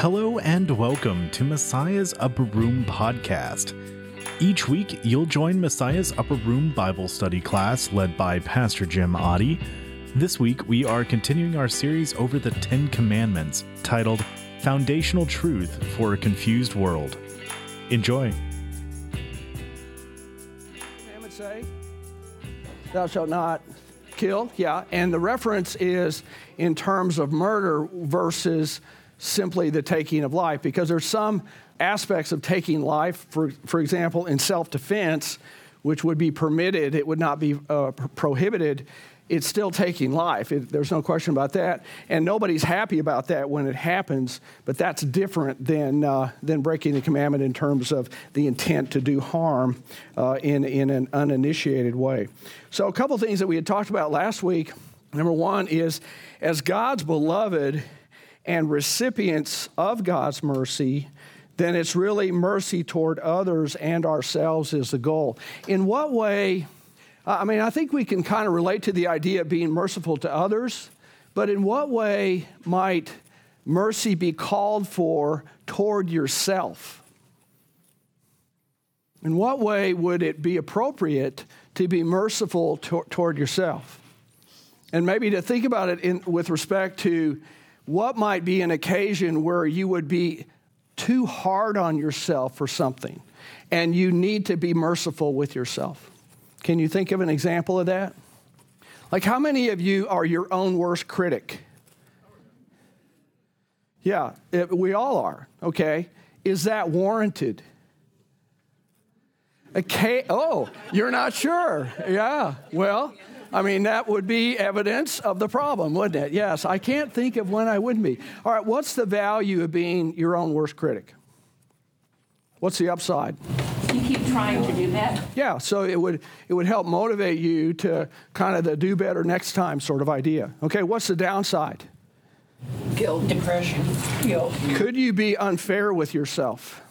Hello and welcome to Messiah's Upper Room podcast. Each week, you'll join Messiah's Upper Room Bible study class led by Pastor Jim Otte. This week, we are continuing our series over the Ten Commandments titled Foundational Truth for a Confused World. Enjoy. Say, Thou shalt not kill, yeah, and the reference is in terms of murder versus simply the taking of life, because there's some aspects of taking life, for, for example, in self defense, which would be permitted, it would not be uh, prohibited. It's still taking life. It, there's no question about that. And nobody's happy about that when it happens, but that's different than, uh, than breaking the commandment in terms of the intent to do harm uh, in, in an uninitiated way. So, a couple things that we had talked about last week. Number one is, as God's beloved and recipients of God's mercy, then it's really mercy toward others and ourselves is the goal. In what way? I mean, I think we can kind of relate to the idea of being merciful to others, but in what way might mercy be called for toward yourself? In what way would it be appropriate to be merciful to, toward yourself? And maybe to think about it in, with respect to what might be an occasion where you would be too hard on yourself for something and you need to be merciful with yourself. Can you think of an example of that? Like, how many of you are your own worst critic? Yeah, it, we all are, okay? Is that warranted? Okay, oh, you're not sure. Yeah, well, I mean, that would be evidence of the problem, wouldn't it? Yes, I can't think of when I wouldn't be. All right, what's the value of being your own worst critic? What's the upside? You keep trying to do that. Yeah, so it would it would help motivate you to kind of the do better next time sort of idea. Okay, what's the downside? Guilt, depression, guilt. Could you be unfair with yourself?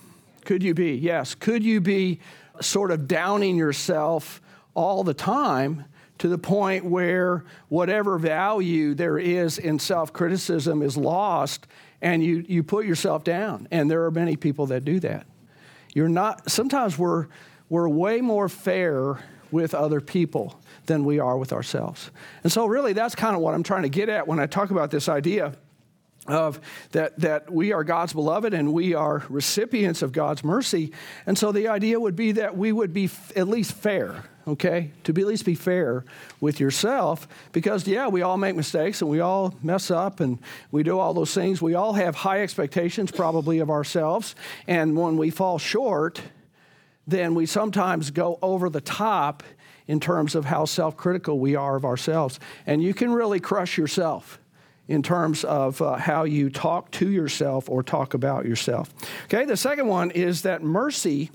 Could you be? Yes. Could you be sort of downing yourself all the time to the point where whatever value there is in self criticism is lost and you, you put yourself down. And there are many people that do that. You're not, sometimes we're, we're way more fair with other people than we are with ourselves. And so, really, that's kind of what I'm trying to get at when I talk about this idea of that, that we are God's beloved and we are recipients of God's mercy. And so the idea would be that we would be f- at least fair, okay? To be at least be fair with yourself because, yeah, we all make mistakes and we all mess up and we do all those things. We all have high expectations, probably, of ourselves. And when we fall short, then we sometimes go over the top in terms of how self critical we are of ourselves. And you can really crush yourself in terms of uh, how you talk to yourself or talk about yourself. Okay, the second one is that mercy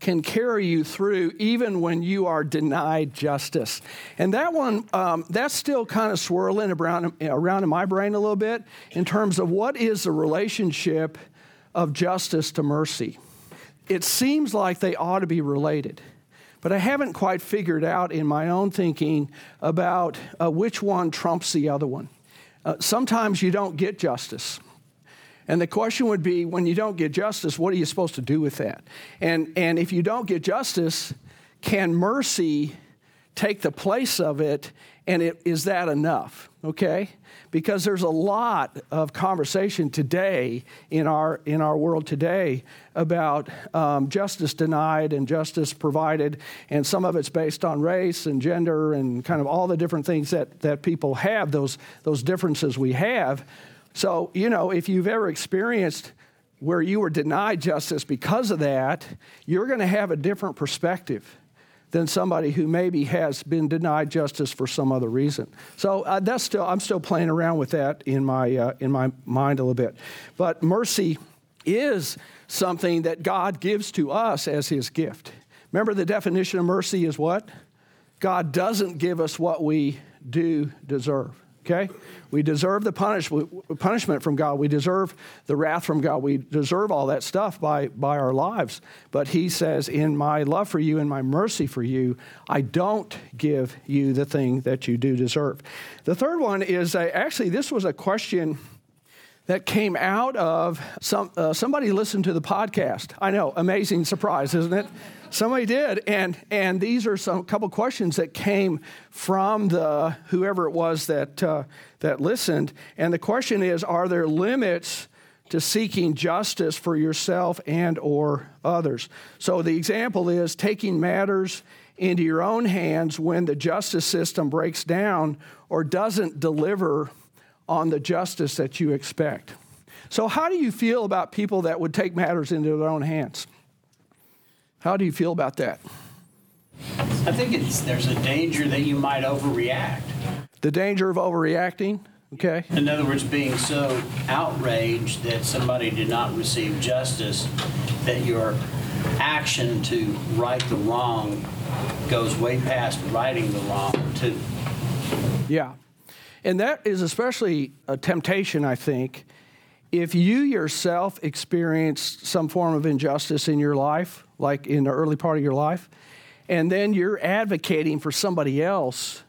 can carry you through even when you are denied justice. And that one, um, that's still kind of swirling around, around in my brain a little bit in terms of what is the relationship of justice to mercy. It seems like they ought to be related. But I haven't quite figured out in my own thinking about uh, which one trumps the other one. Uh, sometimes you don't get justice. And the question would be when you don't get justice, what are you supposed to do with that? And, and if you don't get justice, can mercy take the place of it? And it, is that enough? Okay? because there's a lot of conversation today in our, in our world today about um, justice denied and justice provided, and some of it's based on race and gender and kind of all the different things that, that people have, those, those differences we have. So, you know, if you've ever experienced where you were denied justice because of that, you're going to have a different perspective than somebody who maybe has been denied justice for some other reason. So uh, that's still I'm still playing around with that in my uh, in my mind a little bit. But mercy is something that God gives to us as His gift. Remember, the definition of mercy is what? God doesn't give us what we do deserve. Okay? We deserve the punish, punishment from God. We deserve the wrath from God. We deserve all that stuff by, by our lives. But He says, In my love for you and my mercy for you, I don't give you the thing that you do deserve. The third one is uh, actually, this was a question that came out of some, uh, somebody listened to the podcast. I know, amazing surprise, isn't it? Somebody did, and and these are some couple questions that came from the whoever it was that uh, that listened. And the question is: Are there limits to seeking justice for yourself and or others? So the example is taking matters into your own hands when the justice system breaks down or doesn't deliver on the justice that you expect. So, how do you feel about people that would take matters into their own hands? How do you feel about that? I think it's, there's a danger that you might overreact. The danger of overreacting, okay? In other words, being so outraged that somebody did not receive justice that your action to right the wrong goes way past righting the wrong too. Yeah. And that is especially a temptation, I think, if you yourself experienced some form of injustice in your life, like in the early part of your life, and then you're advocating for somebody else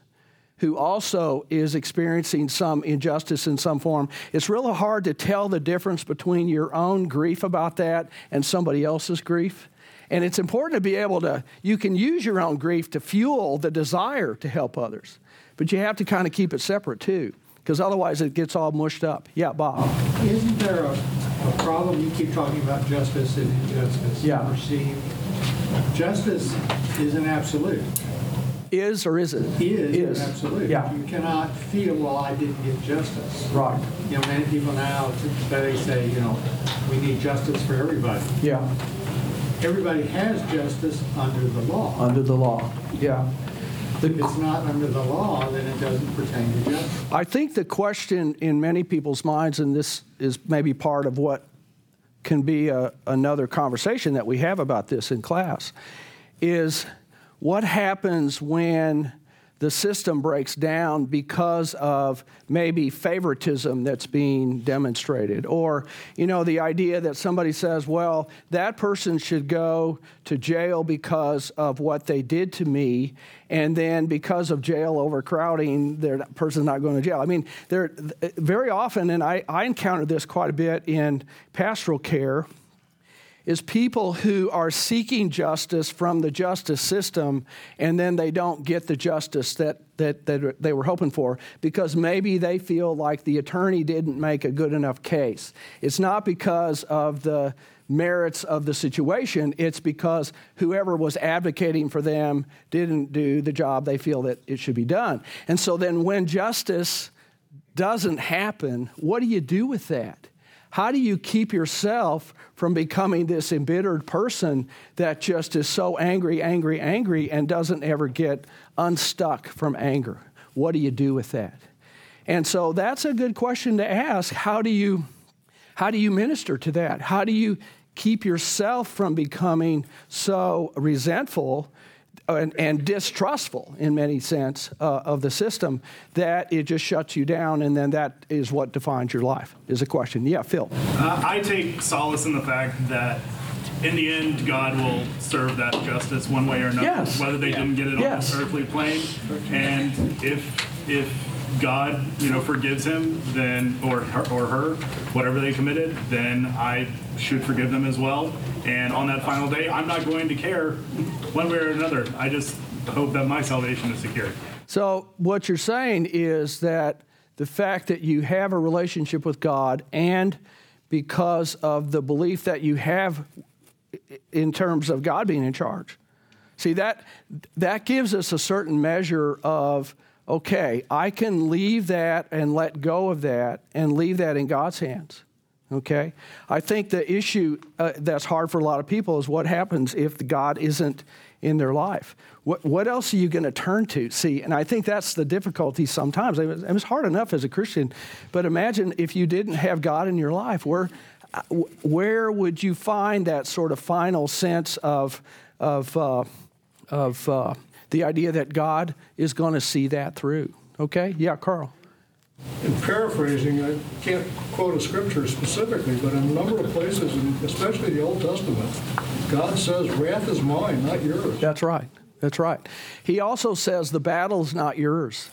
who also is experiencing some injustice in some form, it's really hard to tell the difference between your own grief about that and somebody else's grief. And it's important to be able to, you can use your own grief to fuel the desire to help others, but you have to kind of keep it separate too because otherwise it gets all mushed up. Yeah, Bob. Isn't there a, a problem? You keep talking about justice and injustice. Yeah. Perceived. Justice is an absolute. Is or isn't? Is, Is. an absolute. Yeah. You cannot feel, well, I didn't get justice. Right. You know, many people now they say, you know, we need justice for everybody. Yeah. Everybody has justice under the law. Under the law. Yeah. If it's not under the law, then it doesn't pertain to justice. I think the question in many people's minds, and this is maybe part of what can be a, another conversation that we have about this in class, is what happens when the system breaks down because of maybe favoritism that's being demonstrated. Or, you know, the idea that somebody says, well, that person should go to jail because of what they did to me, and then because of jail overcrowding, that person's not going to jail. I mean, there very often, and I, I encountered this quite a bit in pastoral care is people who are seeking justice from the justice system and then they don't get the justice that, that, that they were hoping for because maybe they feel like the attorney didn't make a good enough case. It's not because of the merits of the situation, it's because whoever was advocating for them didn't do the job they feel that it should be done. And so then when justice doesn't happen, what do you do with that? How do you keep yourself from becoming this embittered person that just is so angry, angry, angry, and doesn't ever get unstuck from anger? What do you do with that? And so that's a good question to ask. How do you, how do you minister to that? How do you keep yourself from becoming so resentful and, and, distrustful in many sense uh, of the system that it just shuts you down and then that is what defines your life is a question yeah phil uh, i take solace in the fact that in the end god will serve that justice one way or another yes. whether they yeah. didn't get it yes. on this earthly plane and if if god you know forgives him then or her, or her whatever they committed then i should forgive them as well and on that final day, I'm not going to care one way or another. I just hope that my salvation is secure. So, what you're saying is that the fact that you have a relationship with God and because of the belief that you have in terms of God being in charge. See that that gives us a certain measure of okay, I can leave that and let go of that and leave that in God's hands. Okay? I think the issue uh, that's hard for a lot of people is what happens if God isn't in their life. What, what else are you going to turn to? See, and I think that's the difficulty sometimes. It was, it was hard enough as a Christian, but imagine if you didn't have God in your life. Where, uh, where would you find that sort of final sense of, of, uh, of uh, the idea that God is going to see that through? Okay? Yeah, Carl. In paraphrasing, I can't quote a scripture specifically, but in a number of places, especially the Old Testament, God says, Wrath is mine, not yours. That's right. That's right. He also says, The battle's not yours.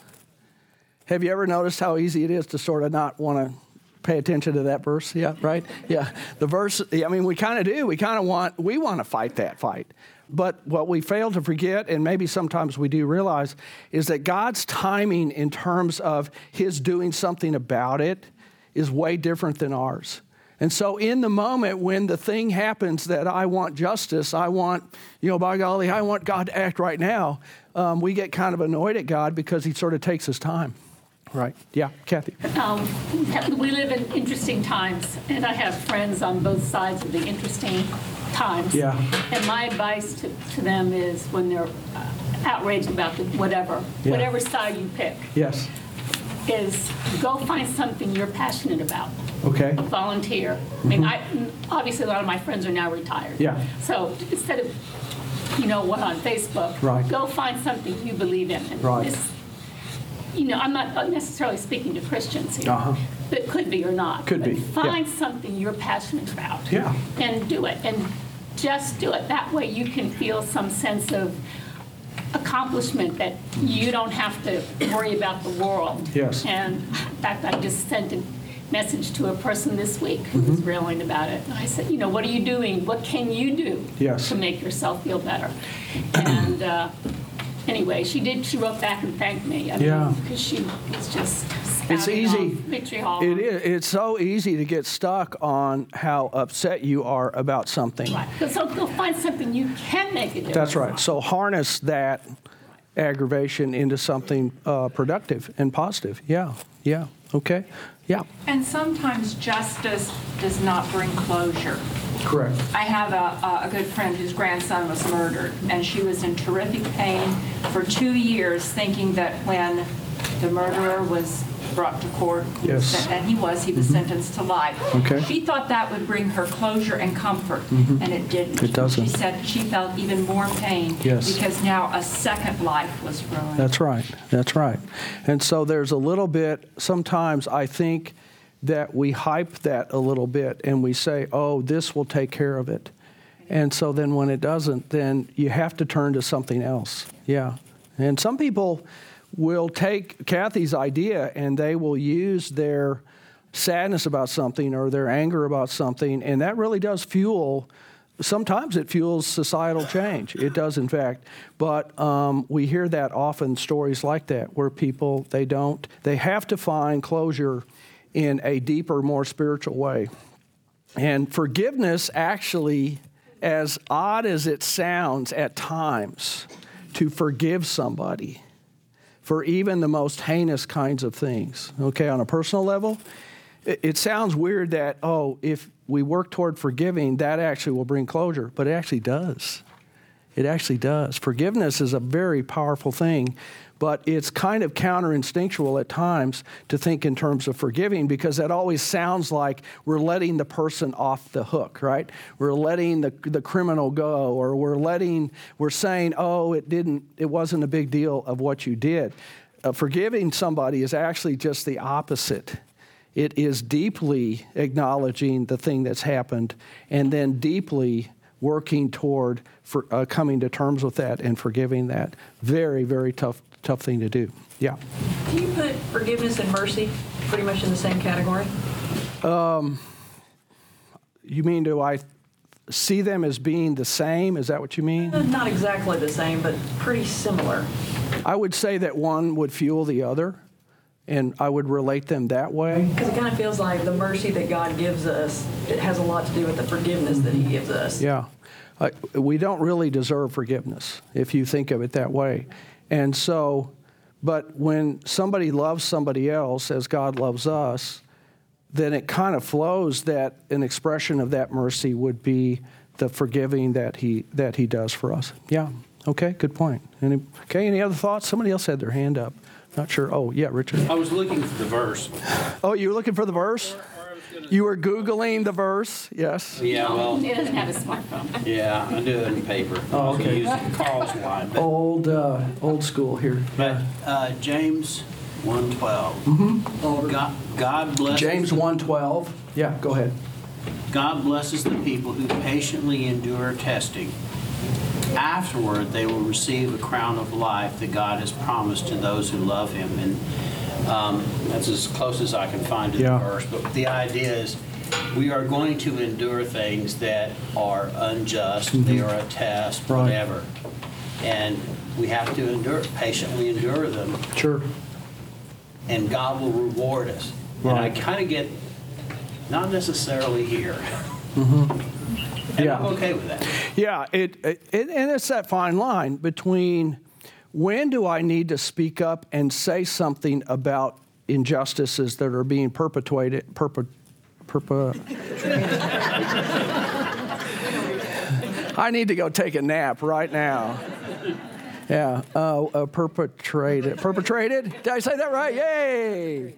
Have you ever noticed how easy it is to sort of not want to pay attention to that verse. Yeah, right? Yeah. The verse, I mean, we kind of do. We kind of want, we want to fight that fight. But what we fail to forget, and maybe sometimes we do realize, is that God's timing in terms of His doing something about it is way different than ours. And so, in the moment when the thing happens that I want justice, I want, you know, by golly, I want God to act right now, um, we get kind of annoyed at God because He sort of takes His time. Right. Yeah, Kathy. Um, we live in interesting times, and I have friends on both sides of the interesting times. Yeah. And my advice to, to them is when they're uh, outraged about the whatever, Yeah. whatever side you pick, Yes. is go find something you're passionate about. Okay. Volunteer. I mean, I obviously a lot of my friends are now retired. Mm-hmm. Yeah. So instead of, you know, what on Facebook, Right. go find something you believe in. And Right. this- you know, I'm not necessarily speaking to Christians here. Uh-huh. But could be or not. Could But be, yeah. Find something you're passionate about. Yeah. And do it. And just do it. That way you can feel some sense of accomplishment that you don't have to worry about the world. Yes. And in fact, I just sent a message to a person this week who Mm-hmm. was railing about it. And I said, you know, what are you doing? What can you do Yes. to make yourself feel better? And uh, anyway, she did. She wrote back and thanked me. I mean, Yeah. because she was just It's spouting easy. on Victory It is. It's so easy to get stuck on how upset you are about something. Right. So go find something you can make a difference. That's right. on. So harness that aggravation into something uh, productive and positive. Yeah. Yeah. Okay. Yeah. And sometimes justice does not bring closure. Correct. I have a, a good friend whose grandson was murdered, and she was in terrific pain for two years, thinking that when the murderer was brought to court, Yes. Mm-hmm. and he was, he was sentenced to life. Okay. She thought that would bring her closure and comfort, and it didn't. Mm-hmm. It doesn't. She said she felt even more pain Yes. because now a second life was ruined. That's right. That's right. And so there's a little bit, sometimes I think that we hype that a little bit and we say, oh, this will take care of it. And so then when it doesn't, then you have to turn to something else. Yeah. And some people will take Kathy's idea and they will use their sadness about something or their anger about something, and that really does fuel sometimes it fuels societal change. It does, in fact. But um, we hear that often, stories like that, where people, they don't, they have to find closure in a deeper, more spiritual way. And forgiveness actually, as odd as it sounds at times, to forgive somebody for even the most heinous kinds of things, okay, on a personal level, it, it sounds weird that, oh, if we work toward forgiving, that actually will bring closure, but it actually does. It actually does. Forgiveness is a very powerful thing, but it's kind of counterinstinctual at times to think in terms of forgiving because that always sounds like we're letting the person off the hook, right? We're letting the, the criminal go, or we're letting, we're saying, oh, it didn't, it wasn't a big deal of what you did. Uh, forgiving somebody is actually just the opposite. It is deeply acknowledging the thing that's happened and then deeply working toward for, uh, coming to terms with that and forgiving that. Very, very tough, tough thing to do. Yeah. Do you put forgiveness and mercy pretty much in the same category? Um, You mean, do I see them as being the same? Is that what you mean? Not exactly the same, but pretty similar. I would say that one would fuel the other, and I would relate them that way. Because it kind of feels like the mercy that God gives us, it has a lot to do with the forgiveness that He gives us. Yeah. Uh, we don't really deserve forgiveness if you think of it that way. And so, but when somebody loves somebody else as God loves us, then it kind of flows that an expression of that mercy would be the forgiving that he that he does for us. Yeah. Okay. Good point. Any, okay. Any other thoughts? Somebody else had their hand up. Not sure. Oh, yeah, Richard. I was looking for the verse. Oh, you were looking for the verse? You were googling the verse. Yes. Yeah, well, He doesn't have a smartphone. yeah, I do it in paper. Oh, okay. Using Carl's line, but, Old uh, old school here. but uh, James 112. God, God blesses. James one twelve. Yeah, go ahead. God blesses the people who patiently endure testing. Afterward, they will receive a crown of life that God has promised to those who love Him. And Um, That's as close as I can find to the Yeah. verse. But the idea is, we are going to endure things that are unjust, they are a test, Mm-hmm. Right. whatever. And we have to endure, patiently endure them, Sure. and God will reward us. And I Right. kind of get, not necessarily here. And Mm-hmm. Yeah. I'm okay with that. Yeah, it, it, and it's that fine line between when do I need to speak up and say something about injustices that are being perpetuated, perpe, perpe, I need to go take a nap right now. Yeah, uh, uh, perpetrated. Perpetrated? Did I say that right? Yay!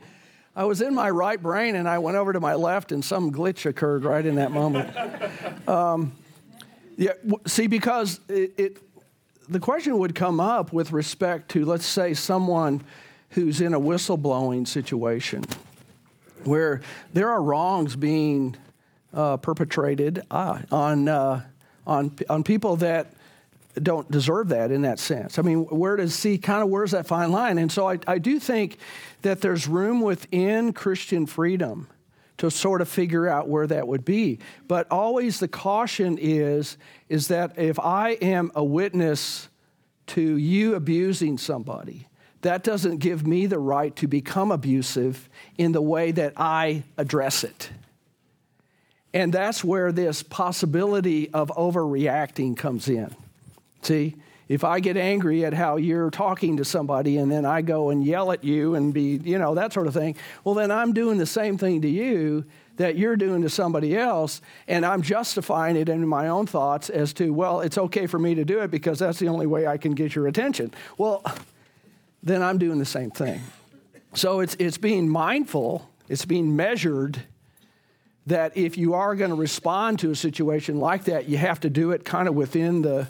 I was in my right brain and I went over to my left, and some glitch occurred right in that moment. Yeah, w- see, because it, it, the question would come up with respect to, let's say, someone who's in a whistleblowing situation where there are wrongs being uh, perpetrated uh, on, uh, on, on people that don't deserve that in that sense. I mean, where does see kind of where's that fine line? And so I, I do think that there's room within Christian freedom to sort of figure out where that would be. But always the caution is is that if I am a witness to you abusing somebody, that doesn't give me the right to become abusive in the way that I address it. And that's where this possibility of overreacting comes in. See, if I get angry at how you're talking to somebody and then I go and yell at you and be, you know, that sort of thing, well, then I'm doing the same thing to you that you're doing to somebody else, and I'm justifying it in my own thoughts as to, well, it's okay for me to do it because that's the only way I can get your attention. Well, then I'm doing the same thing. So it's, it's being mindful, it's being measured that if you are going to respond to a situation like that, you have to do it kind of within the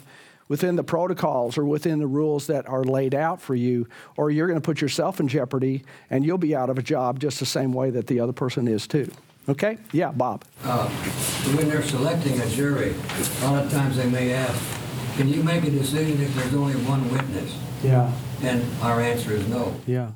within the protocols or within the rules that are laid out for you, or you're going to put yourself in jeopardy and you'll be out of a job just the same way that the other person is too. Okay? Yeah, Bob. Uh, When they're selecting a jury, a lot of times they may ask, can you make a decision if there's only one witness? Yeah. And our answer is no. Yeah.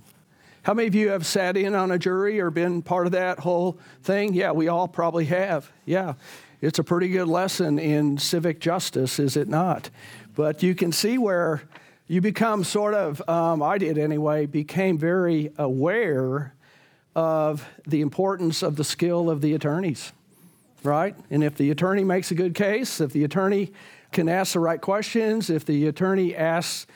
How many of you have sat in on a jury or been part of that whole thing? Yeah, we all probably have. Yeah. It's a pretty good lesson in civic justice, is it not? But you can see where you become sort of, um, I did anyway, became very aware of the importance of the skill of the attorneys, right? And if the attorney makes a good case, if the attorney can ask the right questions, if the attorney asks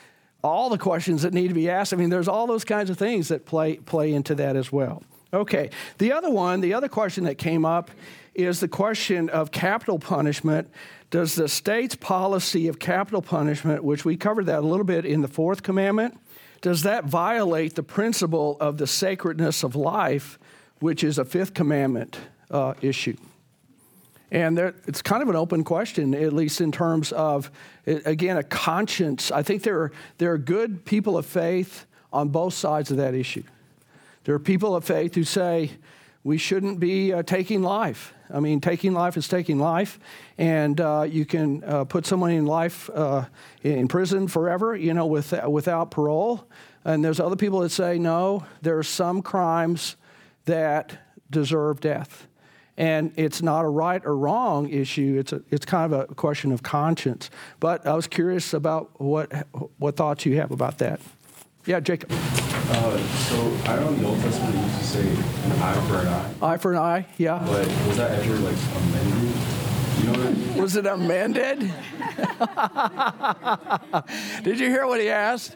all the questions that need to be asked, I mean, there's all those kinds of things that play, play into that as well. Okay, the other one, the other question that came up is the question of capital punishment. Does the state's policy of capital punishment, which we covered that a little bit in the fourth commandment, does that violate the principle of the sacredness of life, which is a fifth commandment uh, issue? And there, it's kind of an open question, at least in terms of, again, a conscience. I think there are, there are good people of faith on both sides of that issue. There are people of faith who say we shouldn't be uh, taking life. I mean, taking life is taking life, and uh, you can uh, put someone in life uh, in prison forever, you know, with, without parole. And there's other people that say no. There are some crimes that deserve death, and it's not a right or wrong issue. It's a, it's kind of a question of conscience. But I was curious about what what thoughts you have about that. Yeah, Jacob. Uh, so I don't know in the Old Testament it used to say an eye for an eye, Eye for an eye, yeah. but was that ever like amended? You know what I mean? Was it amended? Did you hear what he asked?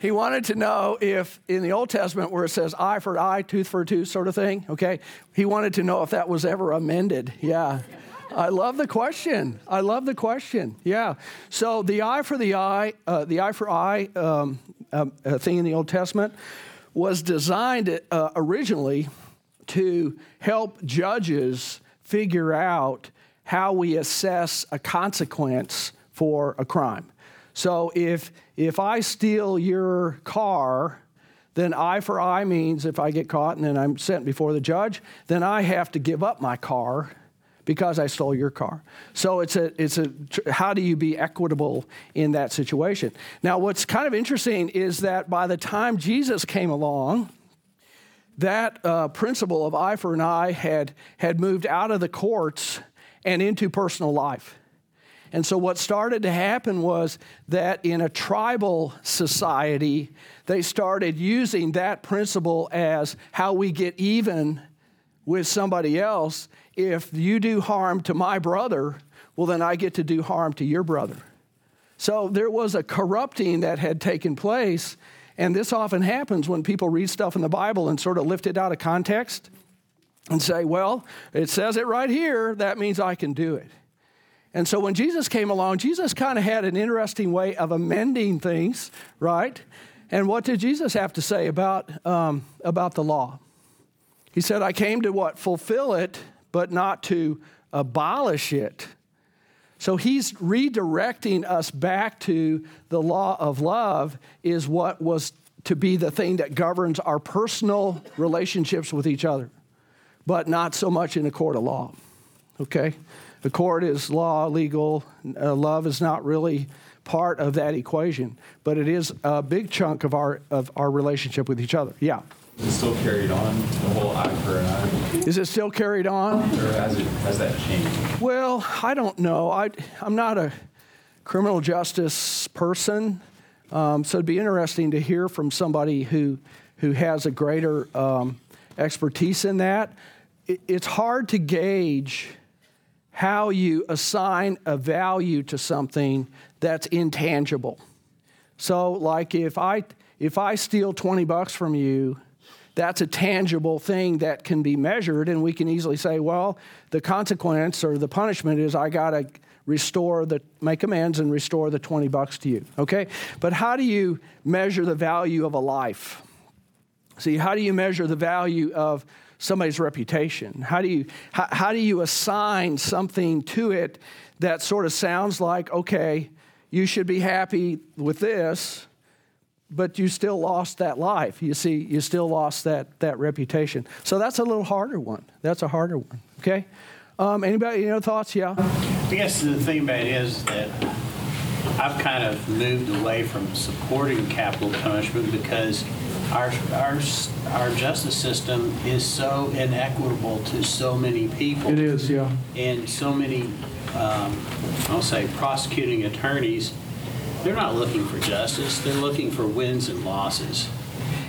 He wanted to know if in the Old Testament, where it says eye for eye, tooth for tooth, sort of thing, okay, he wanted to know if that was ever amended. Yeah. I love the question. I love the question. Yeah. So the eye for the eye, uh, the eye for eye um, um, uh, thing in the Old Testament was designed uh, originally to help judges figure out how we assess a consequence for a crime. So if if I steal your car, then eye for eye means if I get caught and then I'm sent before the judge, then I have to give up my car because I stole your car. So it's a it's a how do you be equitable in that situation? Now what's kind of interesting is that by the time Jesus came along, that uh, principle of eye for an eye had, had moved out of the courts and into personal life. And so, what started to happen was that in a tribal society, they started using that principle as how we get even with somebody else. If you do harm to my brother, well, then I get to do harm to your brother. So, there was a corrupting that had taken place. And this often happens when people read stuff in the Bible and sort of lift it out of context and say, well, it says it right here, that means I can do it. And so when Jesus came along, Jesus kind of had an interesting way of amending things, right? And what did Jesus have to say about, um, about the law? He said, I came to what? Fulfill it, but not to abolish it. So he's redirecting us back to the law of love, is what was to be the thing that governs our personal relationships with each other, but not so much in a court of law. Okay? The court is law, legal. Uh, love is not really part of that equation, but it is a big chunk of our, of our relationship with each other. Yeah. Is it still carried on, the whole eye for an eye? Is it still carried on? Or has, it, has that changed? Well, I don't know. I, I'm not a criminal justice person, um, so it'd be interesting to hear from somebody who, who has a greater um, expertise in that. It, it's hard to gauge how you assign a value to something that's intangible. So, like if I if I steal 20 bucks from you, that's a tangible thing that can be measured, and we can easily say, well, the consequence or the punishment is I got to restore the make amends and restore the 20 bucks to you okay? But how do you measure the value of a life? See how do you measure the value of somebody's reputation? How do you how, how do you assign something to it that sort of sounds like okay you should be happy with this but you still lost that life. You see, you still lost that, that reputation. So that's a little harder one. That's a harder one. Okay? Um, anybody, any other thoughts? Yeah? I guess the thing about it is that I've kind of moved away from supporting capital punishment because our, our, our justice system is so inequitable to so many people. It is, yeah. And so many, um, I'll say, prosecuting attorneys they're not looking for justice. They're looking for wins and losses.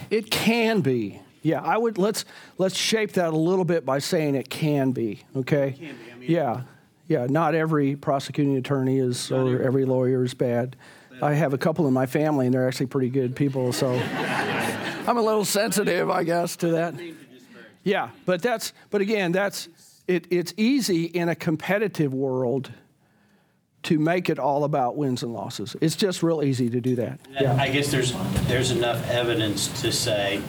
It can be. Yeah, I would let's let's shape that a little bit by saying it can be. Okay. Can be. I mean, yeah, yeah. Not every prosecuting attorney is or every, every lawyer is bad. I have a couple in my family, and they're actually pretty good people. So I'm a little sensitive, I guess, to that. Yeah, but that's but again, that's it, it's easy in a competitive world to make it all about wins and losses. It's just real easy to do that. Yeah. I guess there's there's enough evidence to say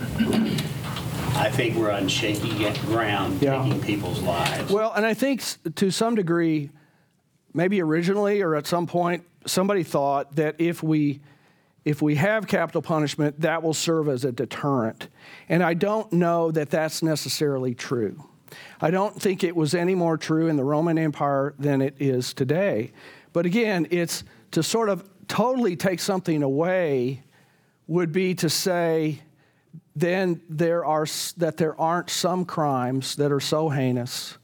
I think we're on shaky ground yeah. taking people's lives. Well, and I think to some degree, maybe originally or at some point, somebody thought that if we if we have capital punishment, that will serve as a deterrent. And I don't know that that's necessarily true. I don't think it was any more true in the Roman Empire than it is today. But again, it's to sort of totally take something away would be to say then there are that there aren't some crimes that are so heinous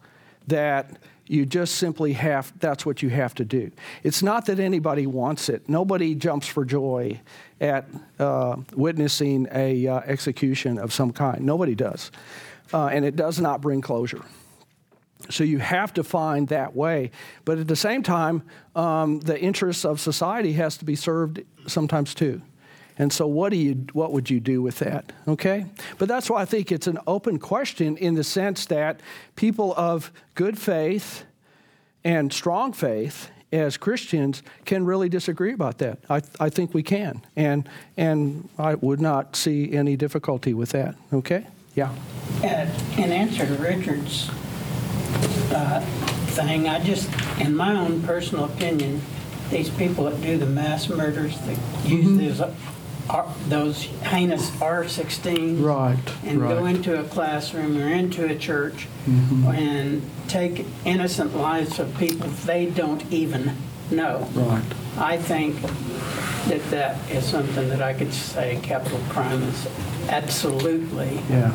that you just simply have that's what you have to do. It's not that anybody wants it. Nobody jumps for joy at uh, witnessing a uh, execution of some kind. Nobody does. Uh, and it does not bring closure so you have to find that way. But at the same time, um, the interests of society has to be served sometimes too. And so what do you what would you do with that? Okay? But that's why I think it's an open question in the sense that people of good faith and strong faith as Christians can really disagree about that. I, I think we can. And and I would not see any difficulty with that. Okay? Yeah. Uh, in answer to Richard's uh, thing. I just, in my own personal opinion, these people that do the mass murders, that use Mhm. those, uh, those heinous R-16. Right, And go right. into a classroom or into a church Mhm. and take innocent lives of people they don't even know. Right. I think that that is something that I could say capital crime is absolutely Yeah.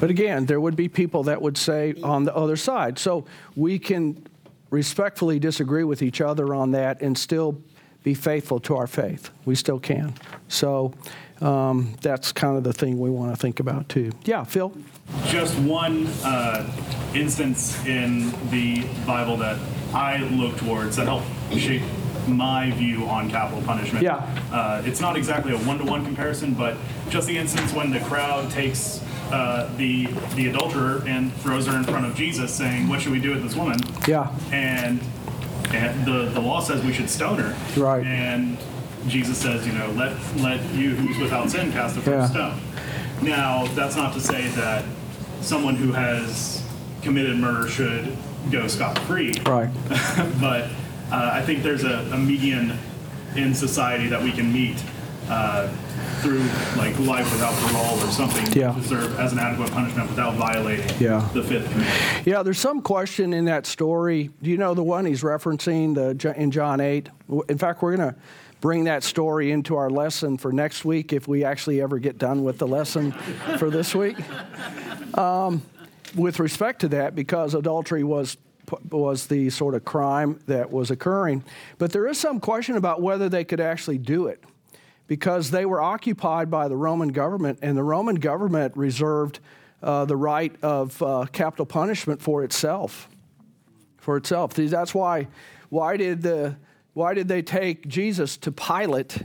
But again, there would be people that would say on the other side. So we can respectfully disagree with each other on that and still be faithful to our faith. We still can. So um, that's kind of the thing we want to think about too. Yeah, Phil? Just one uh, instance in the Bible that I look towards that helped shape my view on capital punishment. Yeah. Uh, it's not exactly a one-to-one comparison, but just the instance when the crowd takes uh, the the adulterer and throws her in front of Jesus, saying, "What should we do with this woman?" Yeah. And, and the the law says we should stone her. Right. And Jesus says, you know, let let you who's without sin cast the first Yeah. stone. Now, that's not to say that someone who has committed murder should go scot free. Right. but uh, I think there's a, a median in society that we can meet uh, through like life without parole or something Yeah. to serve as an adequate punishment without violating Yeah. the fifth commandment. Yeah, there's some question in that story. Do you know the one he's referencing the, in John 8? In fact, we're going to bring that story into our lesson for next week if we actually ever get done with the lesson for this week. Um, with respect to that, because adultery was was the sort of crime that was occurring, but there is some question about whether they could actually do it because they were occupied by the Roman government, and the Roman government reserved uh, the right of uh, capital punishment for itself. For itself. That's why. Why did the Why did they take Jesus to Pilate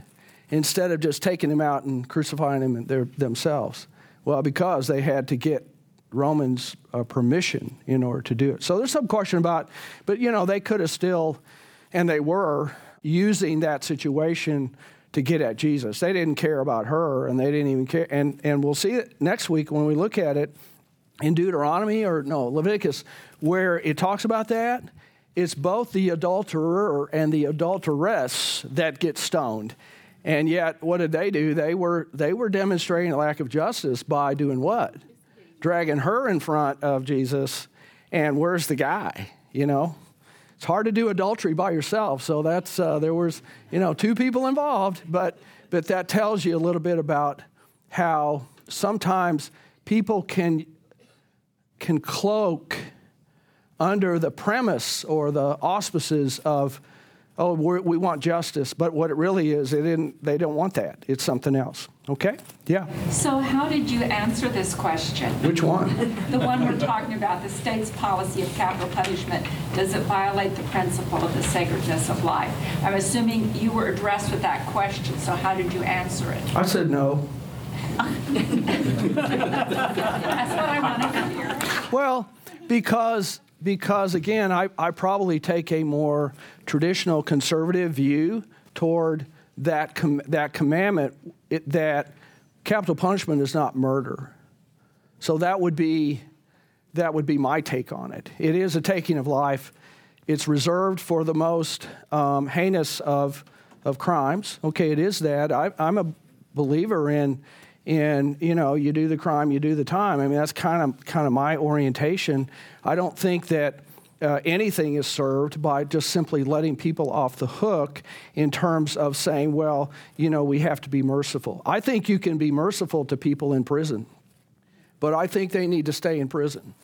instead of just taking him out and crucifying him themselves? Well, because they had to get Romans' uh, permission in order to do it. So there's some question about, but you know, they could have still, and they were using that situation to get at Jesus. They didn't care about her, and they didn't even care. And and we'll see it next week when we look at it in Deuteronomy or no Leviticus, where it talks about that. It's both the adulterer and the adulteress that get stoned. And yet, what did they do? They were they were demonstrating a lack of justice by doing what? Dragging her in front of Jesus. And where's the guy? You know, it's hard to do adultery by yourself. So that's uh, there was you know two people involved, but but that tells you a little bit about how sometimes people can can cloak under the premise or the auspices of oh we want justice, but what it really is they didn't they don't want that. It's something else. Okay? Yeah. So how did you answer this question? Which one? The one we're talking about, the state's policy of capital punishment, does it violate the principle of the sacredness of life? I'm assuming you were addressed with that question, so how did you answer it? I said no. That's what I wanted to hear. Well, because because again, I, I probably take a more traditional conservative view toward that com- that commandment it, that capital punishment is not murder. So that would be that would be my take on it. It is a taking of life. It's reserved for the most um, heinous of of crimes. Okay, it is that. I, I'm a believer in in you know you do the crime, you do the time. I mean that's kind of kind of my orientation. I don't think that. Uh, anything is served by just simply letting people off the hook in terms of saying, well, you know, we have to be merciful. I think you can be merciful to people in prison, but I think they need to stay in prison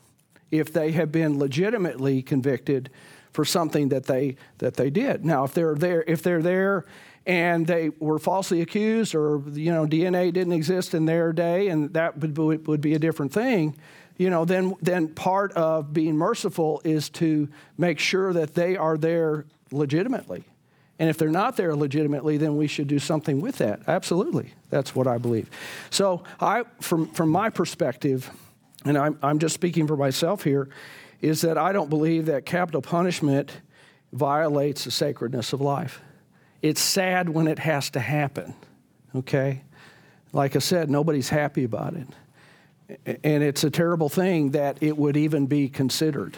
if they have been legitimately convicted for something that they that they did. Now, if they're there, if they're there and they were falsely accused, or you know DNA didn't exist in their day, and that would would be a different thing. You know, then then part of being merciful is to make sure that they are there legitimately. And if they're not there legitimately, then we should do something with that. Absolutely, that's what I believe. So, I, from from my perspective, and I'm, I'm just speaking for myself here, is that I don't believe that capital punishment violates the sacredness of life. It's sad when it has to happen, okay? Like I said, nobody's happy about it. And it's a terrible thing that it would even be considered,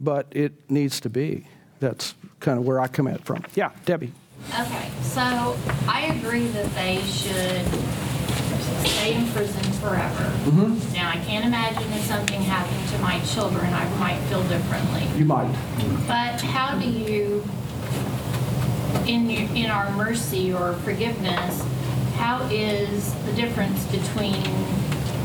but it needs to be. That's kind of where I come at from. Yeah, Debbie. Okay, so I agree that they should stay in prison forever. Mhm. Now, I can't imagine if something happened to my children, I might feel differently. You might. But how do you, in, your- in our mercy or forgiveness, how is the difference between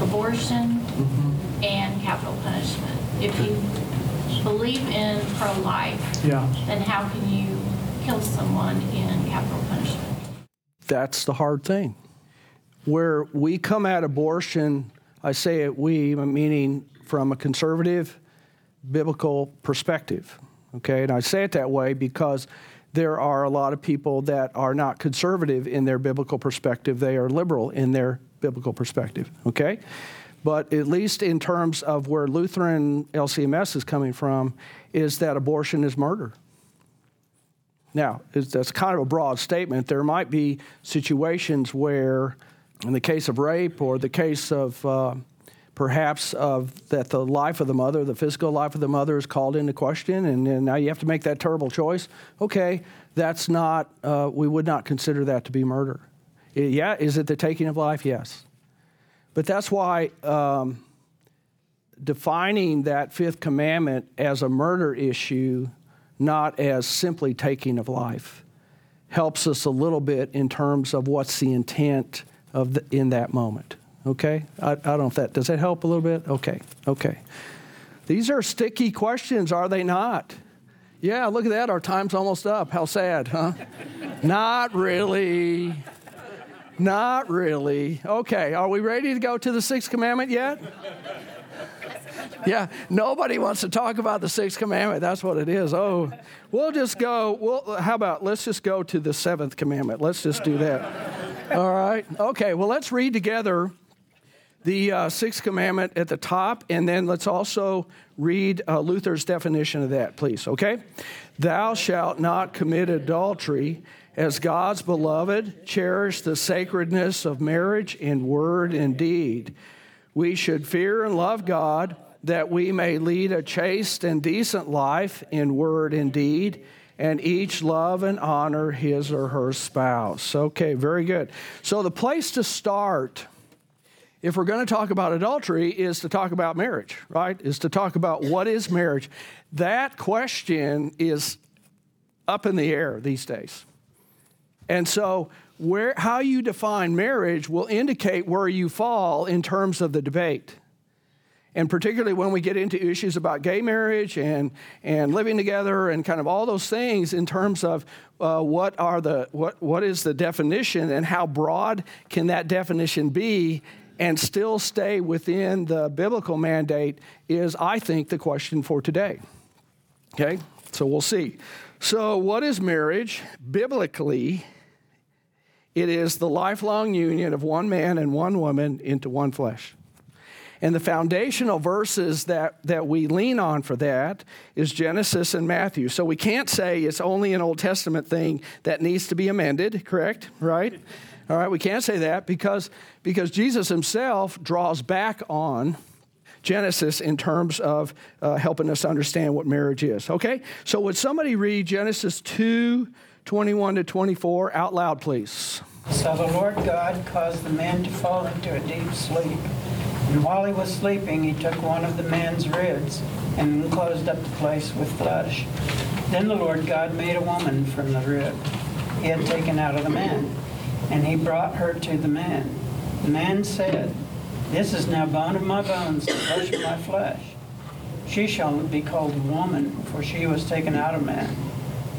abortion mm-hmm. and capital punishment. If you believe in pro-life, Yeah. then how can you kill someone in capital punishment? That's the hard thing. Where we come at abortion, I say it we, meaning from a conservative biblical perspective. Okay, and I say it that way because there are a lot of people that are not conservative in their biblical perspective, they are liberal in their biblical perspective. Okay? But at least in terms of where Lutheran LCMS is coming from, is that abortion is murder. Now, that's kind of a broad statement. There might be situations where, in the case of rape or the case of uh, perhaps of that the life of the mother, the physical life of the mother, is called into question, and, and now you have to make that terrible choice. Okay, that's not. Uh, we would not consider that to be murder. It, yeah, is it the taking of life? Yes, but that's why. Um, defining that fifth commandment as a murder issue not as simply taking of life, helps us a little bit in terms of what's the intent of the, in that moment. Okay, I, I don't know if that does that help a little bit. Okay, okay. These are sticky questions, are they not? Yeah, look at that. Our time's almost up. How sad, huh? not really. Not really. Okay, are we ready to go to the sixth commandment yet? yeah, nobody wants to talk about the sixth commandment. That's what it is. Oh, we'll just go. Well, how about let's just go to the seventh commandment? Let's just do that. All right. Okay. Well, let's read together the uh, sixth commandment at the top, and then let's also read uh, Luther's definition of that, please. Okay. Thou shalt not commit adultery. As God's beloved, cherish the sacredness of marriage in word and deed. We should fear and love God that we may lead a chaste and decent life in word and deed, and each love and honor his or her spouse. Okay, very good. So, the place to start, if we're going to talk about adultery, is to talk about marriage, right? Is to talk about what is marriage. That question is up in the air these days. And so, where, how you define marriage will indicate where you fall in terms of the debate. And particularly when we get into issues about gay marriage and, and living together and kind of all those things in terms of uh, what, are the, what, what is the definition and how broad can that definition be and still stay within the biblical mandate is, I think, the question for today. Okay? So we'll see. So, what is marriage? Biblically, it is the lifelong union of one man and one woman into one flesh. And the foundational verses that, that we lean on for that is Genesis and Matthew. So we can't say it's only an Old Testament thing that needs to be amended, correct? Right? All right, we can't say that because, because Jesus himself draws back on Genesis in terms of uh, helping us understand what marriage is. Okay? So would somebody read Genesis 2 21 to 24 out loud, please? So the Lord God caused the man to fall into a deep sleep. And while he was sleeping, he took one of the man's ribs and closed up the place with flesh. Then the Lord God made a woman from the rib he had taken out of the man, and he brought her to the man. The man said, This is now bone of my bones and flesh of my flesh. She shall be called woman, for she was taken out of man.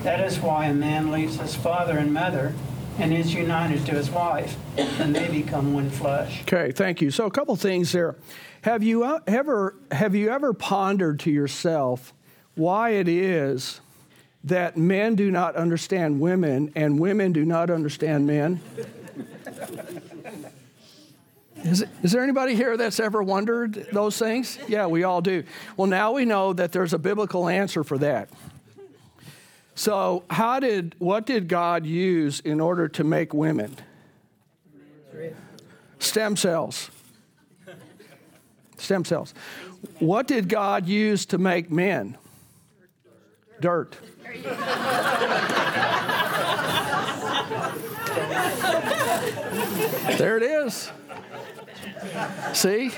That is why a man leaves his father and mother and is united to his wife, and they become one flesh. Okay, thank you. So a couple things there. Have you uh, ever have you ever pondered to yourself why it is that men do not understand women and women do not understand men? Is, there anybody here that's ever wondered those things? Yeah, we all do. Well, now we know that there's a biblical answer for that. So, how did what did God use in order to make women? Stem cells. Stem cells. What did God use to make men? Dirt. there it is. See?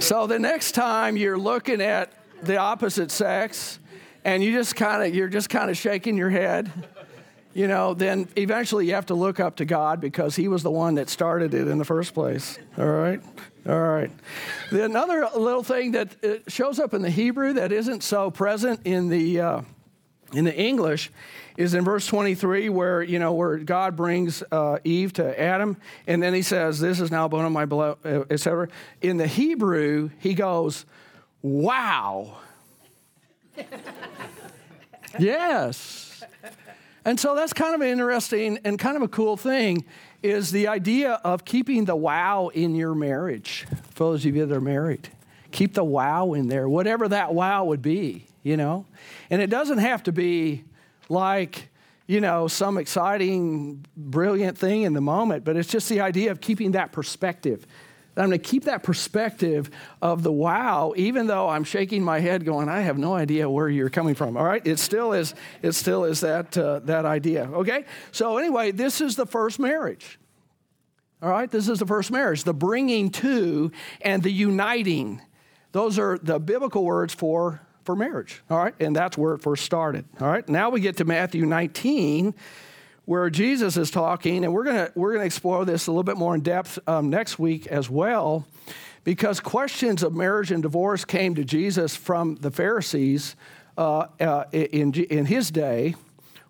So the next time you're looking at the opposite sex, and you just kind of you're just kind of shaking your head you know, then eventually you have to look up to God because He was the one that started it in the first place. All right? All right. The, another little thing that shows up in the Hebrew that isn't so present in the, uh, in the English is in verse 23 where, you know, where God brings uh, Eve to Adam and then he says, this is now bone of my blood, uh, etc. In the Hebrew, he goes, wow. yes. And so that's kind of an interesting and kind of a cool thing is the idea of keeping the wow in your marriage. For those of you that are married, keep the wow in there, whatever that wow would be, you know? And it doesn't have to be like, you know, some exciting, brilliant thing in the moment, but it's just the idea of keeping that perspective. I'm going to keep that perspective of the wow, even though I'm shaking my head, going, I have no idea where you're coming from. All right, it still is. It still is that uh, that idea. Okay. So anyway, this is the first marriage. All right, this is the first marriage. The bringing to and the uniting. Those are the biblical words for for marriage. All right, and that's where it first started. All right. Now we get to Matthew 19 where Jesus is talking, and we're to we're gonna explore this a little bit more in depth um, next week as well, because questions of marriage and divorce came to Jesus from the Pharisees uh, uh, in, in his day,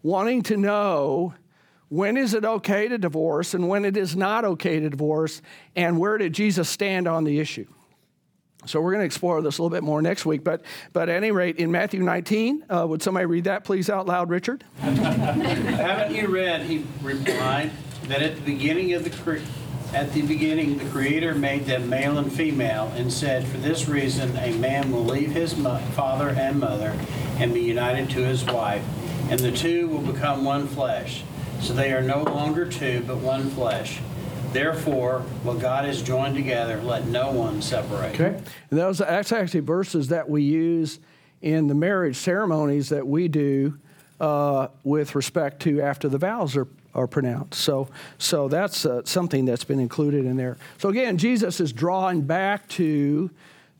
wanting to know when is it okay to divorce and when it is not okay to divorce, and where did Jesus stand on the issue. So we're going to explore this a little bit more next week. But, but at any rate, in Matthew 19, uh, would somebody read that, please, out loud, Richard? Haven't you read, he replied, that at the beginning of the cre- at the beginning the Creator made them male and female, and said, For this reason a man will leave his mo- father and mother and be united to his wife, and the two will become one flesh. So they are no longer two, but one flesh. Therefore, what God has joined together, let no one separate. Okay. And those that's actually verses that we use in the marriage ceremonies that we do uh, with respect to after the vows are, are pronounced. So, so that's uh, something that's been included in there. So again, Jesus is drawing back to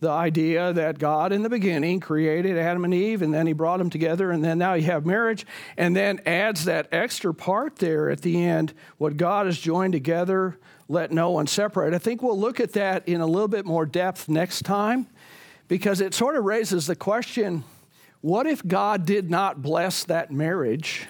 the idea that God in the beginning created Adam and Eve and then he brought them together and then now you have marriage and then adds that extra part there at the end what God has joined together let no one separate. I think we'll look at that in a little bit more depth next time because it sort of raises the question what if God did not bless that marriage?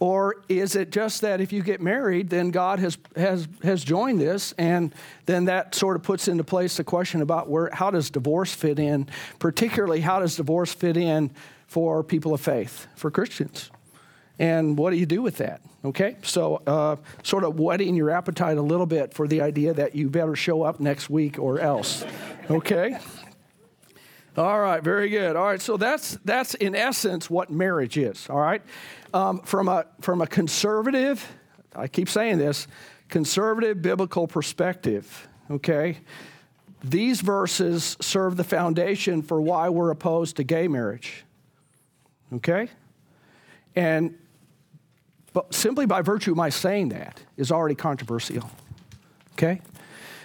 Or is it just that if you get married, then God has, has, has joined this, and then that sort of puts into place the question about where, how does divorce fit in? Particularly, how does divorce fit in for people of faith, for Christians? And what do you do with that? Okay, so uh, sort of whetting your appetite a little bit for the idea that you better show up next week or else. Okay? All right, very good. All right, so that's that's in essence what marriage is. All right, um, from a from a conservative, I keep saying this, conservative biblical perspective. Okay, these verses serve the foundation for why we're opposed to gay marriage. Okay, and but simply by virtue of my saying that is already controversial. Okay.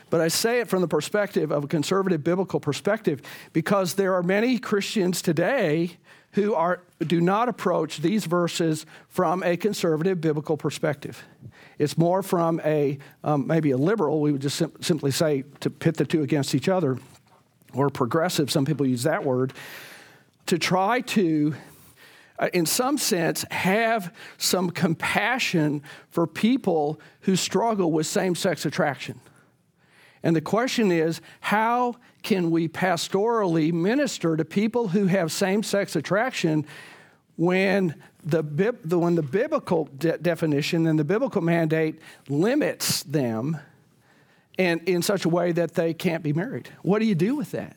But I say it from the perspective of a conservative biblical perspective because there are many Christians today who are, do not approach these verses from a conservative biblical perspective. It's more from a um, maybe a liberal, we would just sim- simply say to pit the two against each other, or progressive, some people use that word, to try to uh, in some sense, have some compassion for people who struggle with same sex attraction. And the question is how can we pastorally minister to people who have same sex attraction when the, when the biblical de- definition and the biblical mandate limits them and in such a way that they can't be married? What do you do with that?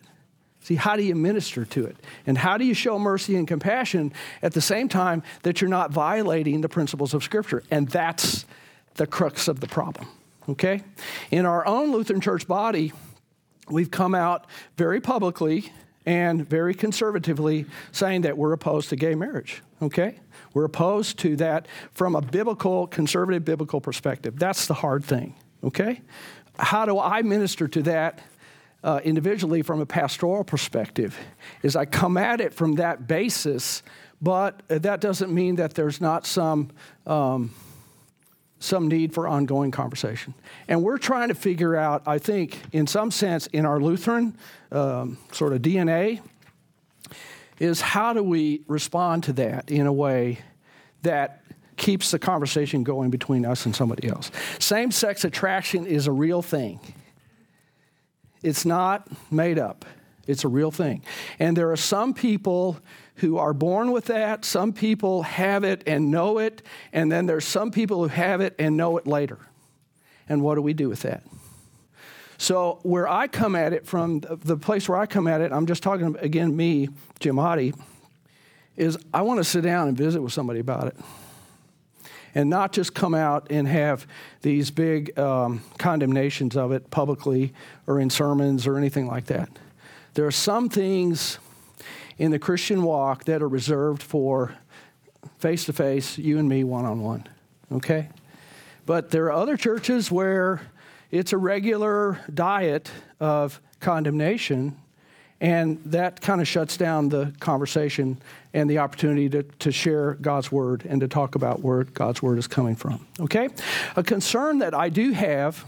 See, how do you minister to it? And how do you show mercy and compassion at the same time that you're not violating the principles of Scripture? And that's the crux of the problem okay? In our own Lutheran church body, we've come out very publicly and very conservatively saying that we're opposed to gay marriage, okay? We're opposed to that from a biblical, conservative biblical perspective. That's the hard thing, okay? How do I minister to that uh, individually from a pastoral perspective? Is I come at it from that basis but that doesn't mean that there's not some. Um, some need for ongoing conversation. And we're trying to figure out, I think, in some sense, in our Lutheran um, sort of DNA, is how do we respond to that in a way that keeps the conversation going between us and somebody else. Same sex attraction is a real thing, it's not made up, it's a real thing. And there are some people who are born with that, some people have it and know it, and then there's some people who have it and know it later. And what do we do with that? So, where I come at it from, the place where I come at it, I'm just talking again, me, Jim Otte, is I want to sit down and visit with somebody about it and not just come out and have these big um, condemnations of it publicly or in sermons or anything like that. There are some things in the Christian walk that are reserved for face to face, you and me, one on one. Okay? But there are other churches where it's a regular diet of condemnation and that kind of shuts down the conversation and the opportunity to, to share God's word and to talk about where God's word is coming from. Okay? A concern that I do have,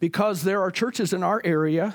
because there are churches in our area,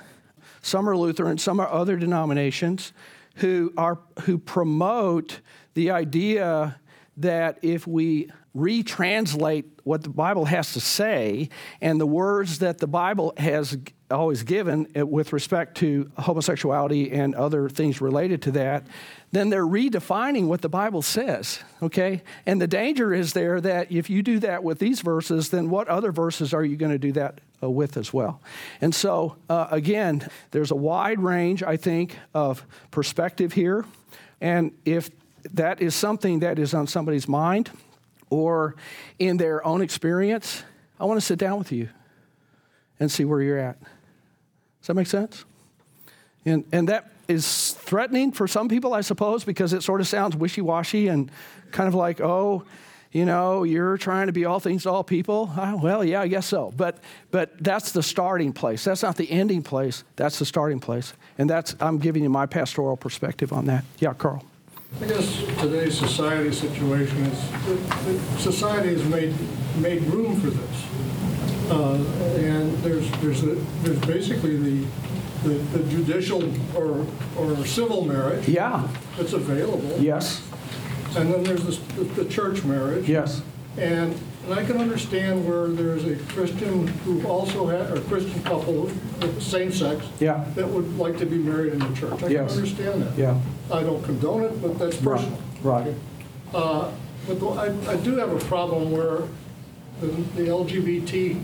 some are Lutheran, some are other denominations, who, are, who promote the idea that if we retranslate what the Bible has to say and the words that the Bible has always given uh, with respect to homosexuality and other things related to that, then they're redefining what the Bible says, okay? And the danger is there that if you do that with these verses, then what other verses are you going to do that uh, with as well? And so, uh, again, there's a wide range, I think, of perspective here. And if that is something that is on somebody's mind or in their own experience, I want to sit down with you and see where you're at. Does that make sense? And, and that is threatening for some people, I suppose, because it sort of sounds wishy washy and kind of like, oh, you know, you're trying to be all things to all people. Uh, well, yeah, I guess so. But, but that's the starting place. That's not the ending place. That's the starting place. And that's, I'm giving you my pastoral perspective on that. Yeah, Carl. I guess today's society situation is, society has made, made room for this. Uh, and there's, there's, a, there's basically the, the, the judicial or, or civil marriage. Yeah. That's available. Yes. And then there's this, the, the church marriage. Yes. And, and I can understand where there's a Christian who also had, or Christian couple, of same sex, yeah. that would like to be married in the church. I yes. can understand that. Yeah. I don't condone it, but that's personal. Right. right. Uh, but the, I, I do have a problem where the, the LGBT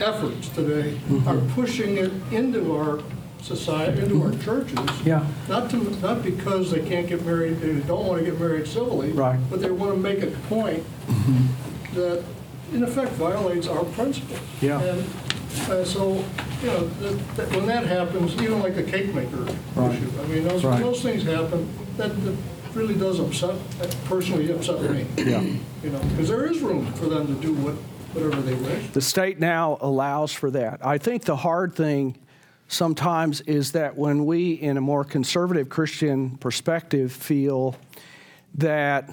efforts today mm-hmm. are pushing it into our society, into our churches. Yeah. Not to, not because they can't get married, they don't want to get married civilly. Right. But they want to make a point mm-hmm. That, in effect, violates our principles. Yeah. And uh, so, you know, when that happens, even like the cake maker right. issue, I mean, those, right. those things happen. That, that really does upset, personally upset me. Yeah. You know, because there is room for them to do what whatever they wish. The state now allows for that. I think the hard thing sometimes is that when we, in a more conservative Christian perspective, feel that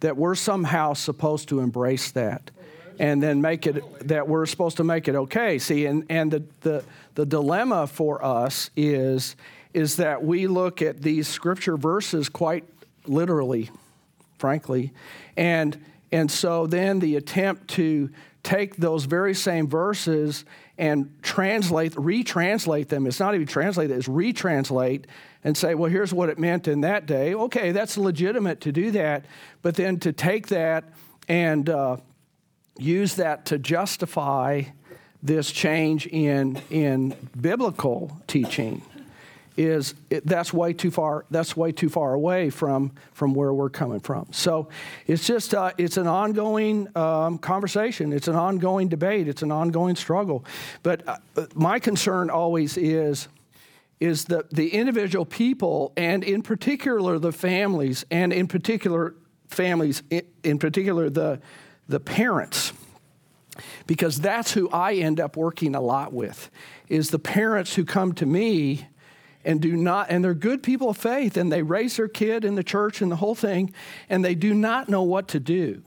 that we're somehow supposed to embrace that and then make it that we're supposed to make it okay. See, and, and the, the, the dilemma for us is, is that we look at these scripture verses quite literally, frankly, and and so then the attempt to take those very same verses and translate, retranslate them, it's not even translate, it's retranslate and say, well, here's what it meant in that day. Okay, that's legitimate to do that, but then to take that and uh, use that to justify this change in, in biblical teaching is it, that's way too far that's way too far away from from where we're coming from. So it's just uh, it's an ongoing um, conversation. It's an ongoing debate. It's an ongoing struggle. But uh, my concern always is is the, the individual people and in particular the families and in particular families in, in particular the the parents because that's who I end up working a lot with is the parents who come to me and do not, and they're good people of faith, and they raise their kid in the church and the whole thing, and they do not know what to do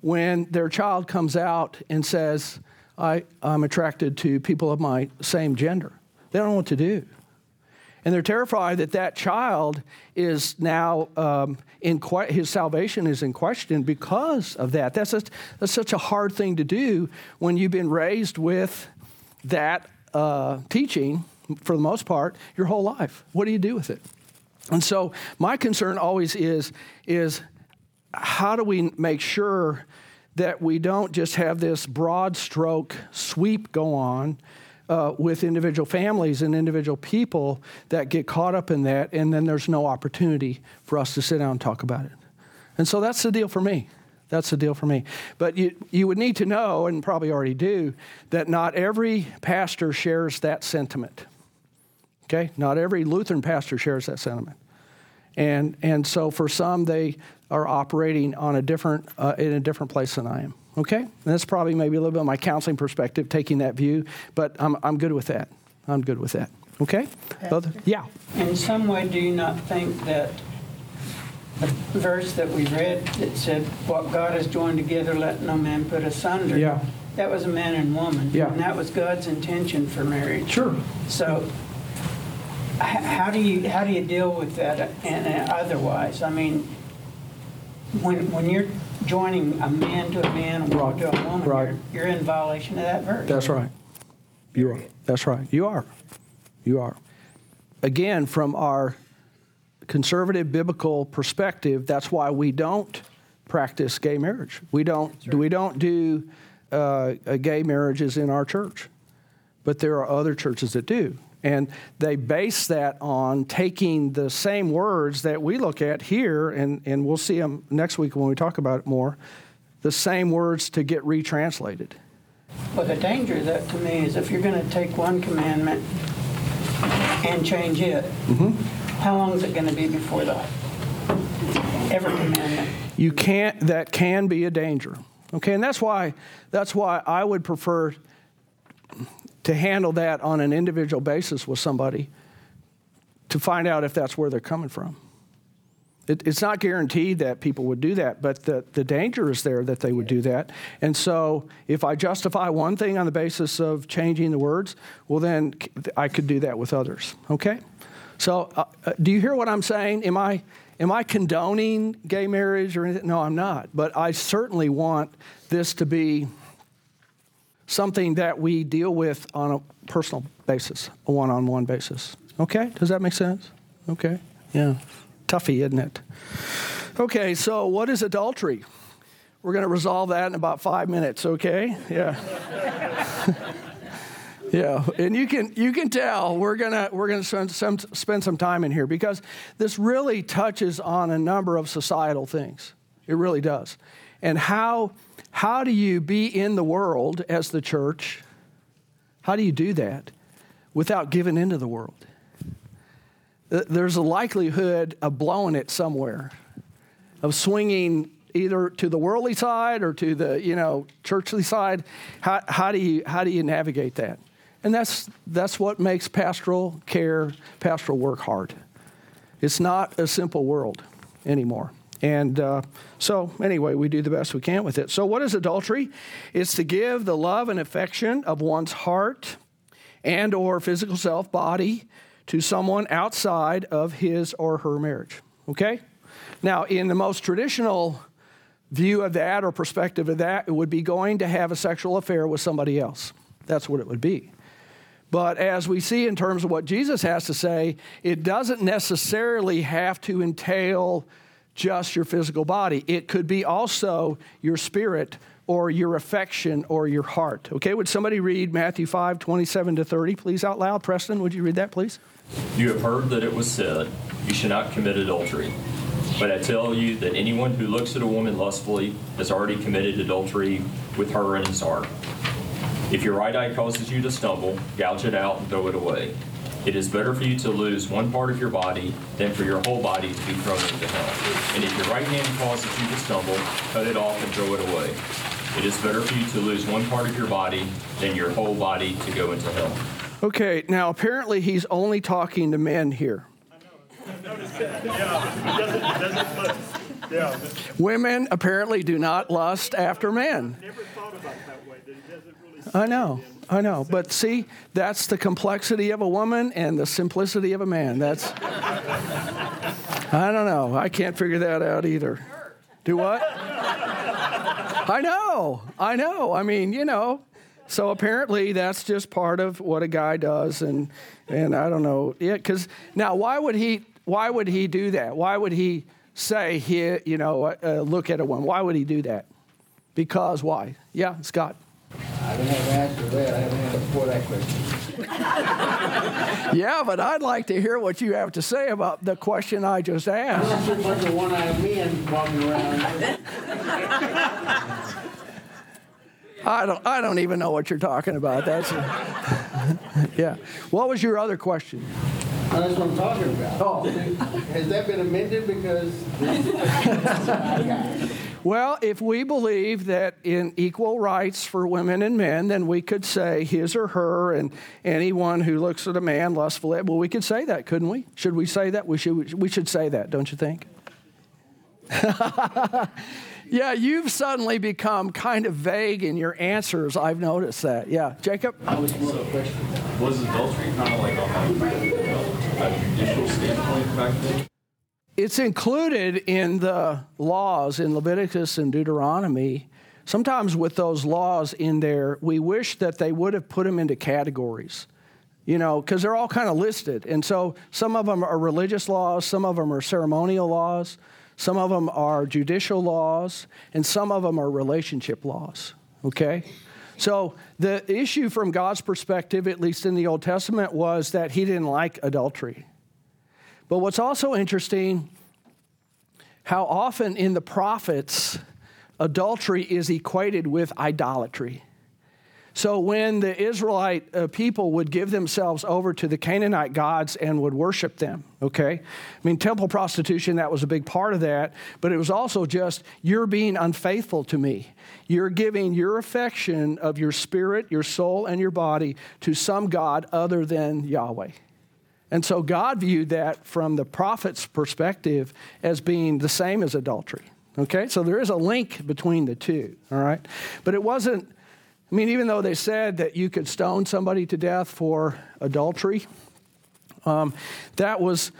when their child comes out and says, I, I'm attracted to people of my same gender. They don't know what to do. And they're terrified that that child is now um, in que- his salvation is in question because of that. That's, that's such a hard thing to do when you've been raised with that uh, teaching for the most part your whole life. What do you do with it? And so my concern always is is how do we make sure that we don't just have this broad stroke sweep go on uh, with individual families and individual people that get caught up in that, and then there's no opportunity for us to sit down and talk about it. And so that's the deal for me. That's the deal for me. But you, you would need to know, and probably already do, that not every pastor shares that sentiment. Okay? Not every Lutheran pastor shares that sentiment. And, and so for some, they are operating on a different, uh, in a different place than I am. Okay? And that's probably maybe a little bit of my counseling perspective, taking that view, but I'm, I'm good with that. I'm good with that. Okay? Other, yeah. In some way, do you not think that the verse that we read that said, "What God has joined together, let no man put asunder"? Yeah. That was a man and woman. Yeah. And that was God's intention for marriage. Sure. So, how do you how do you deal with that and otherwise? I mean, when when you're joining a man to a man, a woman to a woman, Right. you're, you're in violation of that verse. That's right. You are. That's right. You are. You are. Again, from our conservative biblical perspective, that's why we don't practice gay marriage. We don't. We don't do uh, uh, gay marriages in our church, but there are other churches that do. And they base that on taking the same words that we look at here, and, and we'll see them next week when we talk about it more, the same words to get retranslated. Well, the danger of that to me is if you're going to take one commandment and change it, mm-hmm. how long is it going to be before the every commandment? You can't. That can be a danger. Okay, and that's why that's why I would prefer to handle that on an individual basis with somebody to find out if that's where they're coming from. It, it's not guaranteed that people would do that, but the, the danger is there that they would do that. And so, if I justify one thing on the basis of changing the words, well, then I could do that with others. Okay? So, uh, uh, do you hear what I'm saying? Am I, am I condoning gay marriage or anything? No, I'm not. But I certainly want this to be something that we deal with on a personal basis, a one on one basis. Okay? Does that make sense? Okay? Yeah. Toughy, isn't it? Okay, so what is adultery? We're going to resolve that in about five minutes, okay? Yeah. yeah, and you can you can tell we're gonna we're gonna spend some, spend some time in here because this really touches on a number of societal things. It really does, and how how do you be in the world as the church? How do you do that without giving into the world? There's a likelihood of blowing it somewhere, of swinging either to the worldly side or to the you know churchly side. How, how do you how do you navigate that? And that's that's what makes pastoral care, pastoral work hard. It's not a simple world anymore. And uh, so, anyway, we do the best we can with it. So, what is adultery? It's to give the love and affection of one's heart and or physical self, body, to someone outside of his or her marriage. Okay? Now, in the most traditional view of that or perspective of that, it would be going to have a sexual affair with somebody else. That's what it would be. But as we see in terms of what Jesus has to say, it doesn't necessarily have to entail just your physical body. It could be also your spirit or your affection or your heart. Okay, would somebody read Matthew 5, 27 to 30, please, out loud? Preston, would you read that, please? You have heard that it was said, You should not commit adultery. But I tell you that anyone who looks at a woman lustfully has already committed adultery with her in his heart. If your right eye causes you to stumble, gouge it out and throw it away. It is better for you to lose one part of your body than for your whole body to be thrown into hell. And if your right hand causes you to stumble, cut it off and throw it away. It is better for you to lose one part of your body than your whole body to go into hell. Okay, now apparently he's only talking to men here. Yeah. Women apparently do not lust after men. I know, I know. But see, that's the complexity of a woman and the simplicity of a man. That's, I don't know. I can't figure that out either. Do what? I know, I know. I mean, you know. So apparently that's just part of what a guy does, and and I don't know. Yeah, because now why would he? Why would he do that? Why would he say he? You know, uh, look at a woman. Why would he do that? Because why? Yeah, Scott. I don't have an answer to that. I haven't had before that question. Yeah, but I'd like to hear what you have to say about the question I just asked. There's a bunch of one-eyed men walking around. I don't. I don't even know what you're talking about. That's. yeah. What was your other question? That's what I'm talking about. Oh. Has that been amended because? Well, if we believe that in equal rights for women and men, then we could say his or her and anyone who looks at a man lustfully. Well, we could say that, couldn't we? Should we say that? We should. We should say that, don't you think? yeah, you've suddenly become kind of vague in your answers. I've noticed that. Yeah, Jacob. I was adultery kind of like a, judicial standpoint back then? It's included in the laws in Leviticus and Deuteronomy. Sometimes with those laws in there, we wish that they would have put them into categories, you know, because they're all kind of listed. And so some of them are religious laws, some of them are ceremonial laws, some of them are judicial laws, and some of them are relationship laws, okay? So the issue from God's perspective, at least in the Old Testament, was that he didn't like adultery. But what's also interesting, how often in the prophets, adultery is equated with idolatry. So when the Israelite uh, people would give themselves over to the Canaanite gods and would worship them, okay? I mean, temple prostitution, that was a big part of that, but it was also just, you're being unfaithful to me. You're giving your affection of your spirit, your soul, and your body to some God other than Yahweh. And so God viewed that from the prophet's perspective as being the same as adultery. Okay? So there is a link between the two, all right? But it wasn't, I mean, even though they said that you could stone somebody to death for adultery, um, that was,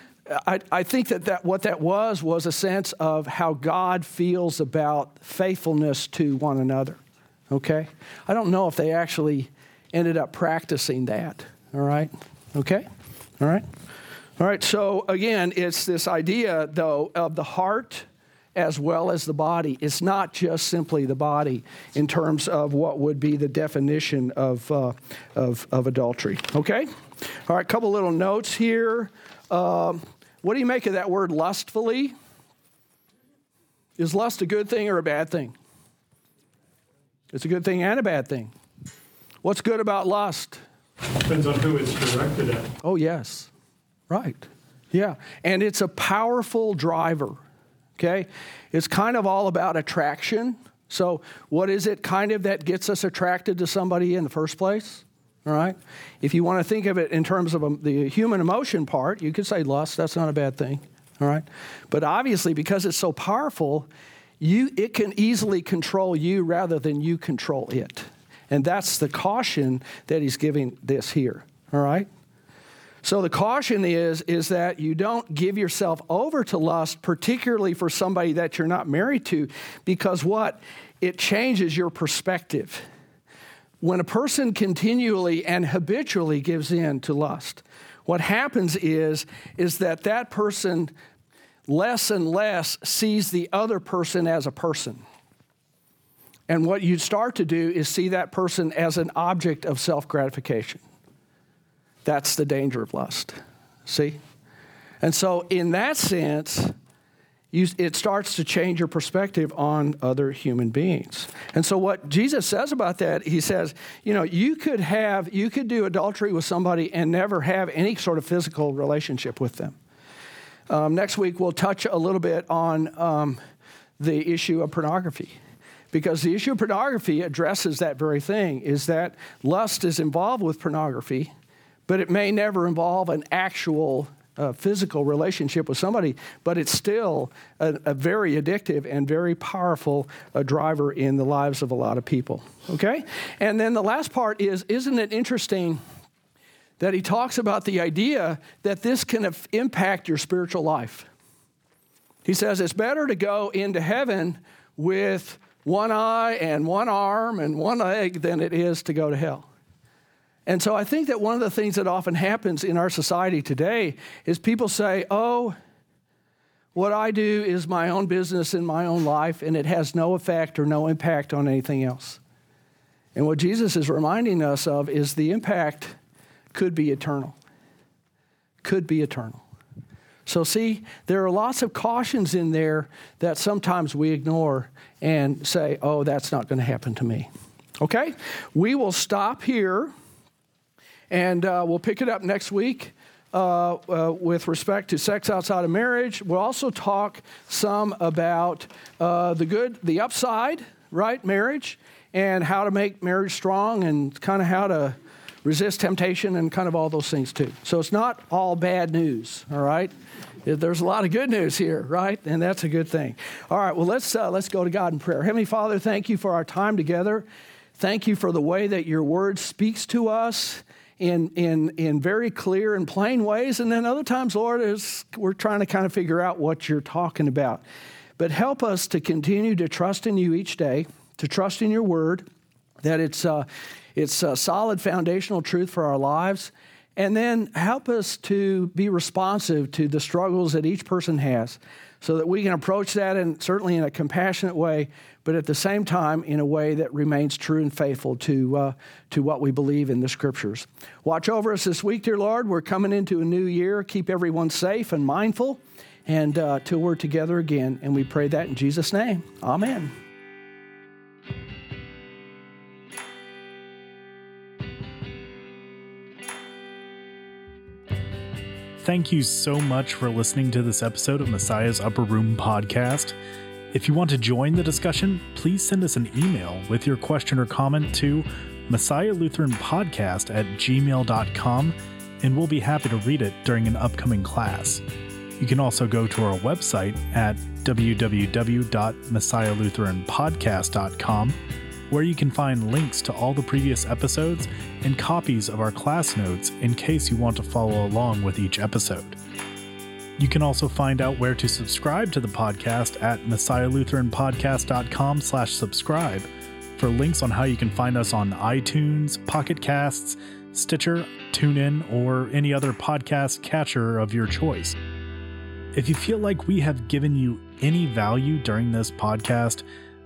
I, I think that, that what that was was a sense of how God feels about faithfulness to one another. Okay? I don't know if they actually ended up practicing that, all right? Okay? All right? All right, so again, it's this idea, though, of the heart as well as the body. It's not just simply the body in terms of what would be the definition of, uh, of, of, adultery. Okay? All right, a couple little notes here. Um, what do you make of that word lustfully? Is lust a good thing or a bad thing? It's a good thing and a bad thing. What's good about lust? Depends on who it's directed at. Oh, yes. Right. Yeah. And it's a powerful driver. Okay? It's kind of all about attraction. So, what is it kind of that gets us attracted to somebody in the first place? All right? If you want to think of it in terms of um, the human emotion part, you could say lust. That's not a bad thing. All right? But obviously, because it's so powerful, you, it can easily control you rather than you control it. And that's the caution that he's giving this here. All right? So the caution is is that you don't give yourself over to lust particularly for somebody that you're not married to because what it changes your perspective. When a person continually and habitually gives in to lust, what happens is is that that person less and less sees the other person as a person. And what you start to do is see that person as an object of self gratification. That's the danger of lust. See? And so, in that sense, you, it starts to change your perspective on other human beings. And so, what Jesus says about that, he says, you know, you could have, you could do adultery with somebody and never have any sort of physical relationship with them. Um, next week, we'll touch a little bit on um, the issue of pornography because the issue of pornography addresses that very thing is that lust is involved with pornography but it may never involve an actual uh, physical relationship with somebody, but it's still a, a very addictive and very powerful uh, driver in the lives of a lot of people. Okay? And then the last part is isn't it interesting that he talks about the idea that this can af- impact your spiritual life? He says it's better to go into heaven with one eye and one arm and one leg than it is to go to hell. And so I think that one of the things that often happens in our society today is people say, oh, what I do is my own business in my own life, and it has no effect or no impact on anything else. And what Jesus is reminding us of is the impact could be eternal. Could be eternal. So, see, there are lots of cautions in there that sometimes we ignore and say, oh, that's not going to happen to me. Okay? We will stop here and uh, we'll pick it up next week. Uh, uh, with respect to sex outside of marriage, we'll also talk some about uh, the good, the upside, right? Marriage, and how to make marriage strong, and kind of how to resist temptation, and kind of all those things too. So it's not all bad news, all right? There's a lot of good news here, right? And that's a good thing. All right, well, let's, uh, let's go to God in prayer. Heavenly Father, thank you for our time together. Thank you for the way that your word speaks to us in, in, in very clear and plain ways. And then other times, Lord, is we're trying to kind of figure out what you're talking about. But help us to continue to trust in you each day, to trust in your word, that it's, uh, it's a solid foundational truth for our lives. And then help us to be responsive to the struggles that each person has so that we can approach that and certainly in a compassionate way, but at the same time in a way that remains true and faithful to, uh, to what we believe in the scriptures. Watch over us this week, dear Lord. We're coming into a new year. Keep everyone safe and mindful, and uh, till we're together again. And we pray that in Jesus' name. Amen. Thank you so much for listening to this episode of Messiah's Upper Room podcast. If you want to join the discussion, please send us an email with your question or comment to Messiah Lutheran Podcast at gmail.com, and we'll be happy to read it during an upcoming class. You can also go to our website at www.messiahlutheranpodcast.com where you can find links to all the previous episodes and copies of our class notes in case you want to follow along with each episode. You can also find out where to subscribe to the podcast at messiahlutheranpodcast.com slash subscribe for links on how you can find us on iTunes, Pocket Casts, Stitcher, TuneIn, or any other podcast catcher of your choice. If you feel like we have given you any value during this podcast,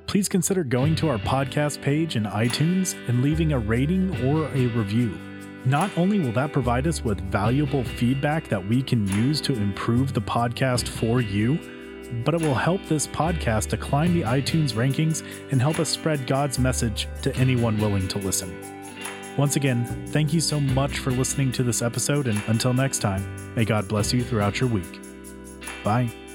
please consider going to our podcast page in iTunes and leaving a rating or a review. Not only will that provide us with valuable feedback that we can use to improve the podcast for you, but it will help this podcast to climb the iTunes rankings and help us spread God's message to anyone willing to listen. Once again, thank you so much for listening to this episode, and until next time, may God bless you throughout your week. Bye.